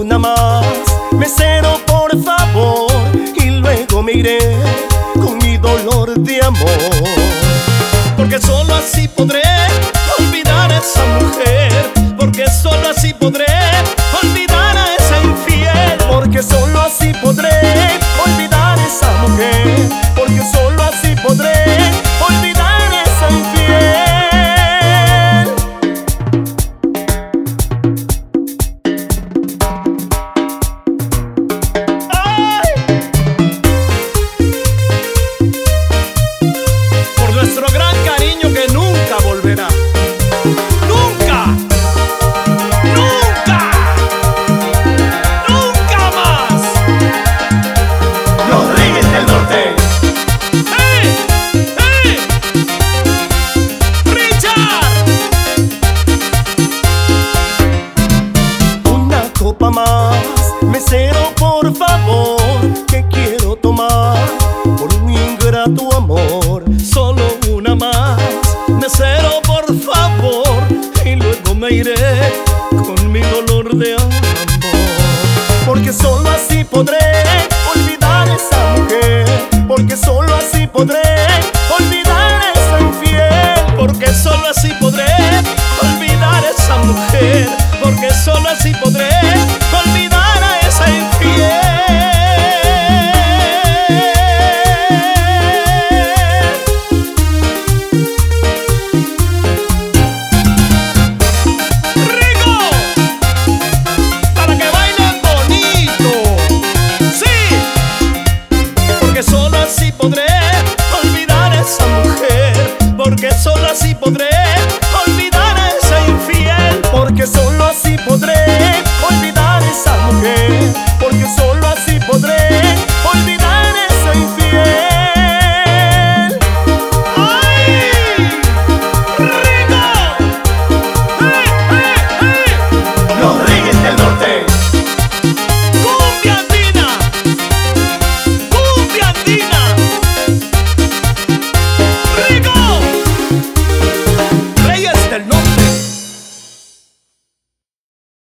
una más. Mesero, por favor, y luego me iré con mi dolor de amor. Porque solo así podré olvidar a esa mujer, porque solo así podré. Porque solo así podré olvidar esa mujer. Porque solo así podré. así podré olvidar a esa mujer, porque solo así podré.